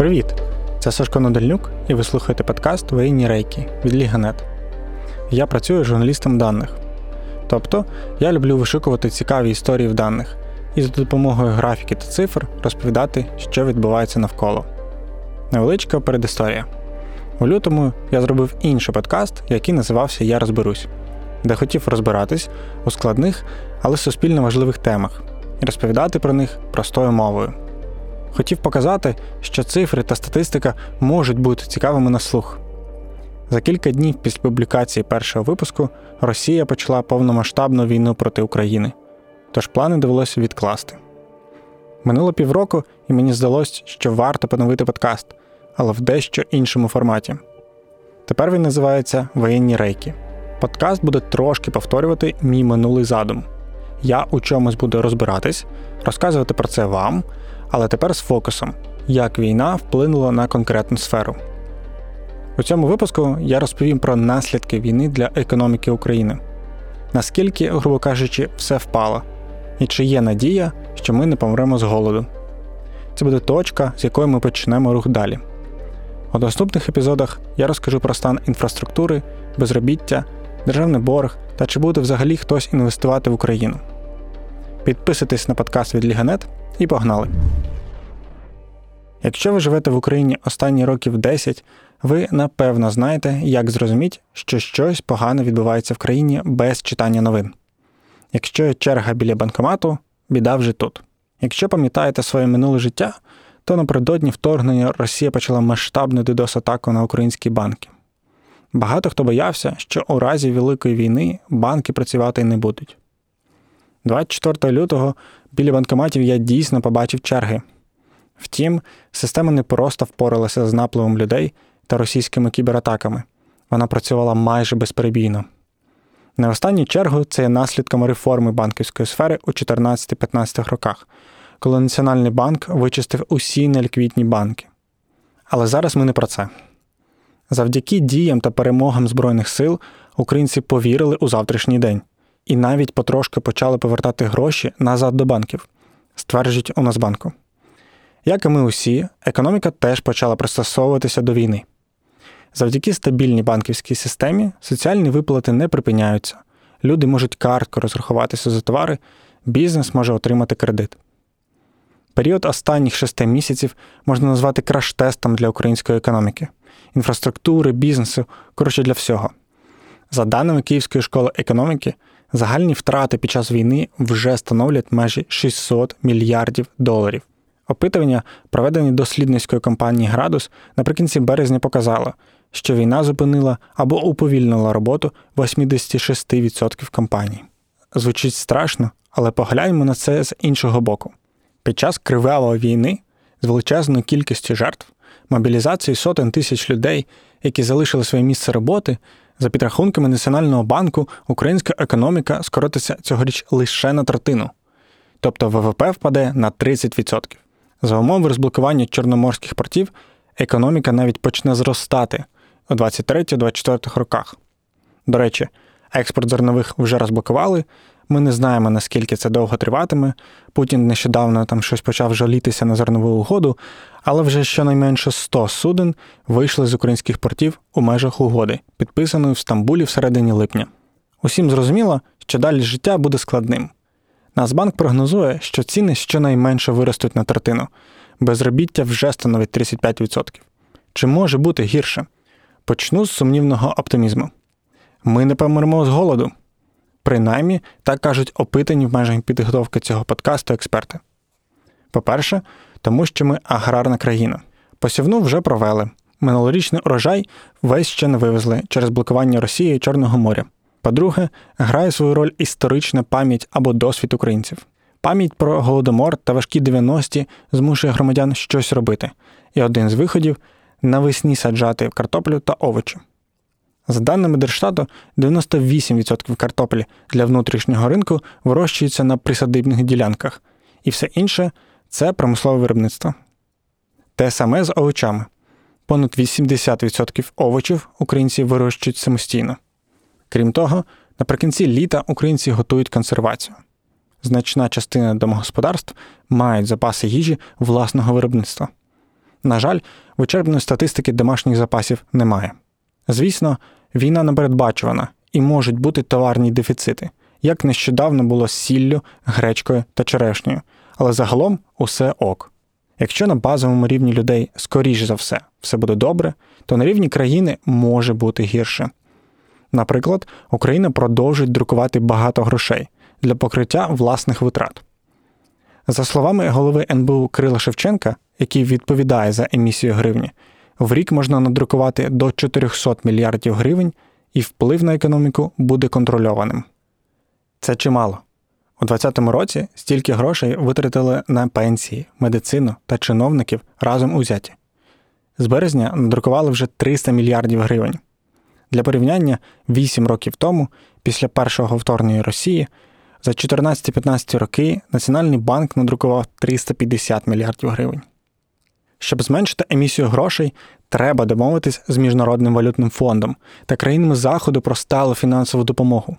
Привіт! Це Сашко Надальнюк, і ви слухаєте подкаст Воєнні рейки від Liga.net. Я працюю журналістом даних. Тобто я люблю вишукувати цікаві історії в даних і за допомогою графіки та цифр розповідати, що відбувається навколо. Невеличка передісторія. У лютому я зробив інший подкаст, який називався Я розберусь, де хотів розбиратись у складних, але суспільно важливих темах і розповідати про них простою мовою. Хотів показати, що цифри та статистика можуть бути цікавими на слух. За кілька днів після публікації першого випуску Росія почала повномасштабну війну проти України, тож плани довелося відкласти. Минуло півроку, і мені здалося, що варто поновити подкаст, але в дещо іншому форматі. Тепер він називається Воєнні рейки. Подкаст буде трошки повторювати мій минулий задум. Я у чомусь буду розбиратись, розказувати про це вам, але тепер з фокусом, як війна вплинула на конкретну сферу. У цьому випуску я розповім про наслідки війни для економіки України, наскільки, грубо кажучи, все впало, і чи є надія, що ми не помремо з голоду. Це буде точка, з якої ми почнемо рух далі. У наступних епізодах я розкажу про стан інфраструктури, безробіття, державний борг та чи буде взагалі хтось інвестувати в Україну. Підписуйтесь на подкаст від Ліганет і погнали! Якщо ви живете в Україні останні років 10, ви напевно знаєте, як зрозуміти, що щось погано відбувається в країні без читання новин. Якщо є черга біля банкомату, біда вже тут. Якщо пам'ятаєте своє минуле життя, то напередодні вторгнення Росія почала масштабну DDoS-атаку на українські банки. Багато хто боявся, що у разі Великої війни банки працювати не будуть. 24 лютого біля банкоматів я дійсно побачив черги. Втім, система не просто впоралася з напливом людей та російськими кібератаками, вона працювала майже безперебійно. В останню чергу це є наслідком реформи банківської сфери у 14-15 роках, коли Національний банк вичистив усі неліквідні банки. Але зараз ми не про це. Завдяки діям та перемогам Збройних сил українці повірили у завтрашній день і навіть потрошки почали повертати гроші назад до банків, стверджують у Нацбанку. Як і ми усі, економіка теж почала пристосовуватися до війни. Завдяки стабільній банківській системі соціальні виплати не припиняються, люди можуть картко розрахуватися за товари, бізнес може отримати кредит. Період останніх шести місяців можна назвати краш-тестом для української економіки, інфраструктури, бізнесу, коротше для всього. За даними Київської школи економіки, загальні втрати під час війни вже становлять майже 600 мільярдів доларів. Опитування, проведені дослідницькою компанії Градус, наприкінці березня показало, що війна зупинила або уповільнила роботу 86% компаній. Звучить страшно, але погляньмо на це з іншого боку. Під час кривавої війни з величезною кількістю жертв, мобілізації сотень тисяч людей, які залишили своє місце роботи, за підрахунками Національного банку, українська економіка скоротиться цьогоріч лише на третину, тобто ВВП впаде на 30%. За умови розблокування чорноморських портів, економіка навіть почне зростати у 23-24 роках. До речі, експорт зернових вже розблокували. Ми не знаємо, наскільки це довго триватиме. Путін нещодавно там щось почав жалітися на зернову угоду, але вже щонайменше 100 суден вийшли з українських портів у межах угоди, підписаної в Стамбулі в середині липня. Усім зрозуміло, що далі життя буде складним. Нацбанк прогнозує, що ціни щонайменше виростуть на третину, безробіття вже становить 35%. Чи може бути гірше? Почну з сумнівного оптимізму. Ми не помремо з голоду. Принаймні, так кажуть опитані в межах підготовки цього подкасту експерти. По-перше, тому що ми аграрна країна. Посівну вже провели. Минулорічний урожай весь ще не вивезли через блокування Росії і Чорного моря. По-друге, грає свою роль історична пам'ять або досвід українців. Пам'ять про голодомор та важкі 90-ті змушує громадян щось робити, і один з виходів навесні саджати картоплю та овочі. За даними Держштату, 98% картоплі для внутрішнього ринку вирощується на присадибних ділянках, і все інше це промислове виробництво. Те саме з овочами. Понад 80% овочів українці вирощують самостійно. Крім того, наприкінці літа українці готують консервацію. Значна частина домогосподарств мають запаси їжі власного виробництва. На жаль, вичерпної статистики домашніх запасів немає. Звісно, війна непередбачувана і можуть бути товарні дефіцити, як нещодавно було з сіллю, гречкою та черешнею, але загалом усе ок. Якщо на базовому рівні людей, скоріш за все, все буде добре, то на рівні країни може бути гірше. Наприклад, Україна продовжить друкувати багато грошей для покриття власних витрат. За словами голови НБУ Крила Шевченка, який відповідає за емісію гривні, в рік можна надрукувати до 400 мільярдів гривень, і вплив на економіку буде контрольованим. Це чимало. У 2020 році стільки грошей витратили на пенсії, медицину та чиновників разом узяті. З березня надрукували вже 300 мільярдів гривень. Для порівняння, 8 років тому, після першого вторгнення Росії, за 14-15 роки Національний банк надрукував 350 мільярдів гривень. Щоб зменшити емісію грошей, треба домовитись з Міжнародним валютним фондом та країнами Заходу про сталу фінансову допомогу.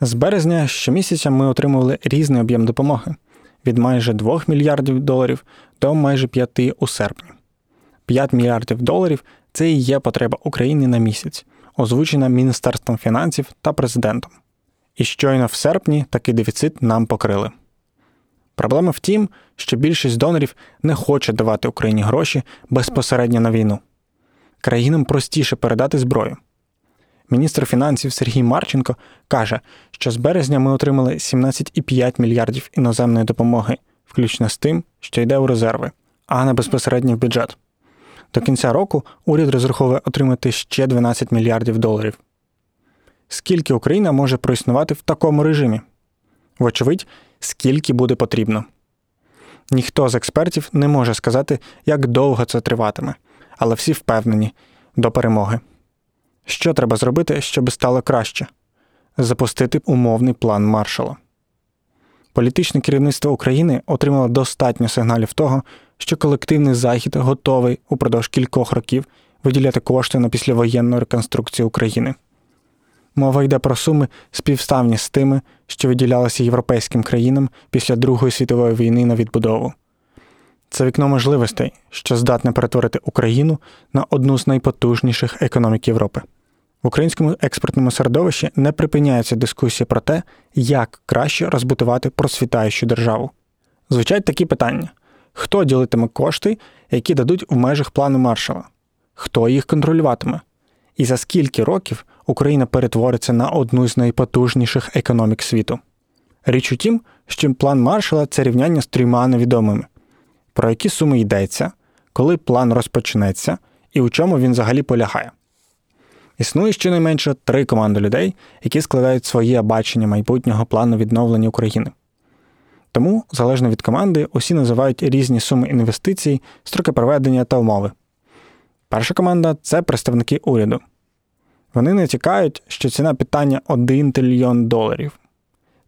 З березня щомісяця ми отримували різний об'єм допомоги від майже 2 мільярдів доларів до майже 5 у серпні. 5 мільярдів доларів це і є потреба України на місяць, озвучена Міністерством фінансів та президентом. І щойно в серпні такий дефіцит нам покрили. Проблема в тім, що більшість донорів не хоче давати Україні гроші безпосередньо на війну. Країнам простіше передати зброю. Міністр фінансів Сергій Марченко каже, що з березня ми отримали 17,5 мільярдів іноземної допомоги, включно з тим, що йде у резерви, а не безпосередньо в бюджет. До кінця року уряд розраховує отримати ще 12 мільярдів доларів. Скільки Україна може проіснувати в такому режимі? Вочевидь, скільки буде потрібно. Ніхто з експертів не може сказати, як довго це триватиме, але всі впевнені до перемоги. Що треба зробити, щоб стало краще? Запустити умовний план маршала. Політичне керівництво України отримало достатньо сигналів того, що колективний захід готовий упродовж кількох років виділяти кошти на післявоєнну реконструкцію України. Мова йде про суми співставні з тими, що виділялися європейським країнам після Другої світової війни на відбудову. Це вікно можливостей, що здатне перетворити Україну на одну з найпотужніших економік Європи. В українському експортному середовищі не припиняється дискусія про те, як краще розбудувати процвітаючу державу. Звучать такі питання: хто ділитиме кошти, які дадуть в межах плану маршала, хто їх контролюватиме, і за скільки років Україна перетвориться на одну з найпотужніших економік світу. Річ у тім, що план маршала це рівняння з трьома невідомими, про які суми йдеться, коли план розпочнеться і у чому він взагалі полягає. Існує щонайменше три команди людей, які складають своє бачення майбутнього плану відновлення України. Тому, залежно від команди, усі називають різні суми інвестицій, строки проведення та умови. Перша команда це представники уряду. Вони натякають, що ціна питання 1 трильйон доларів.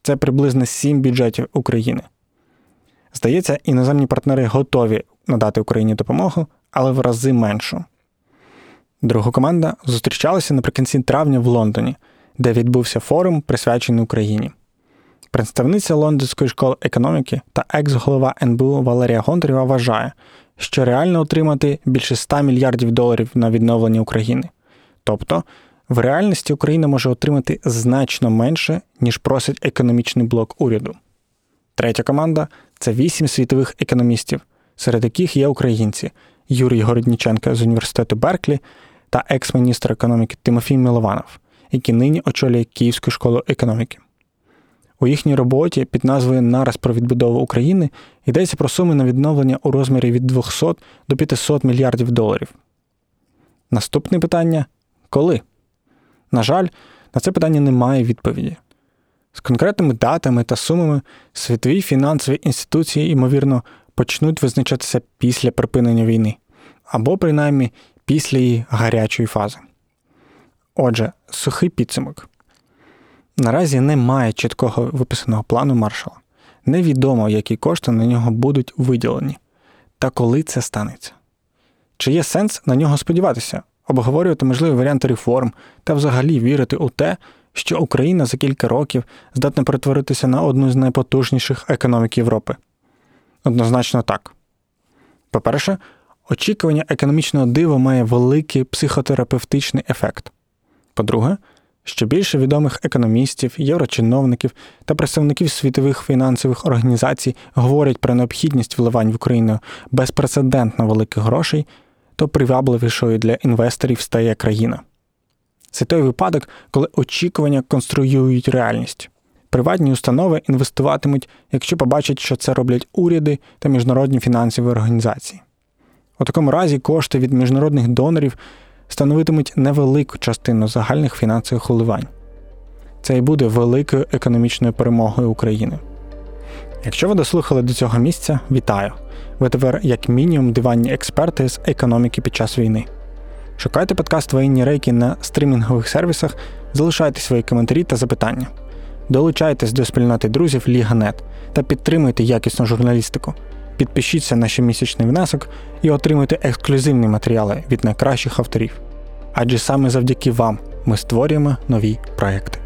Це приблизно 7 бюджетів України. Здається, іноземні партнери готові надати Україні допомогу, але в рази меншу. Друга команда зустрічалася наприкінці травня в Лондоні, де відбувся форум, присвячений Україні. Представниця Лондонської школи економіки та екс-голова НБУ Валерія Гонтарєва вважає, що реально отримати більше 100 мільярдів доларів на відновлення України. Тобто, в реальності Україна може отримати значно менше, ніж просить економічний блок уряду. Третя команда це вісім світових економістів, серед яких є українці Юрій Городніченко з університету Берклі та екс-міністр економіки Тимофій Милованов, який нині очолює Київську школу економіки. У їхній роботі під назвою Нараз про відбудову України йдеться про суми на відновлення у розмірі від 200 до 500 мільярдів доларів. Наступне питання коли? На жаль, на це питання немає відповіді. З конкретними датами та сумами світові фінансові інституції, ймовірно, почнуть визначатися після припинення війни, або принаймні після її гарячої фази. Отже, сухий підсумок. Наразі немає чіткого виписаного плану маршала. Невідомо, які кошти на нього будуть виділені, та коли це станеться. Чи є сенс на нього сподіватися, обговорювати можливі варіанти реформ та взагалі вірити у те, що Україна за кілька років здатна перетворитися на одну з найпотужніших економік Європи? Однозначно так. По-перше, Очікування економічного дива має великий психотерапевтичний ефект. По-друге, що більше відомих економістів, єврочиновників та представників світових фінансових організацій говорять про необхідність вливань в Україну безпрецедентно великих грошей, то привабливішою для інвесторів стає країна. Це той випадок, коли очікування конструюють реальність. Приватні установи інвестуватимуть, якщо побачать, що це роблять уряди та міжнародні фінансові організації. У такому разі кошти від міжнародних донорів становитимуть невелику частину загальних фінансових вливань. Це і буде великою економічною перемогою України. Якщо ви дослухали до цього місця, вітаю! Ви тепер, як мінімум, диванні експерти з економіки під час війни. Шукайте подкаст воєнні рейки на стрімінгових сервісах, залишайте свої коментарі та запитання. Долучайтесь до спільноти друзів Ліга.нет та підтримуйте якісну журналістику. Підпишіться на щомісячний внесок і отримуйте ексклюзивні матеріали від найкращих авторів. Адже саме завдяки вам ми створюємо нові проекти.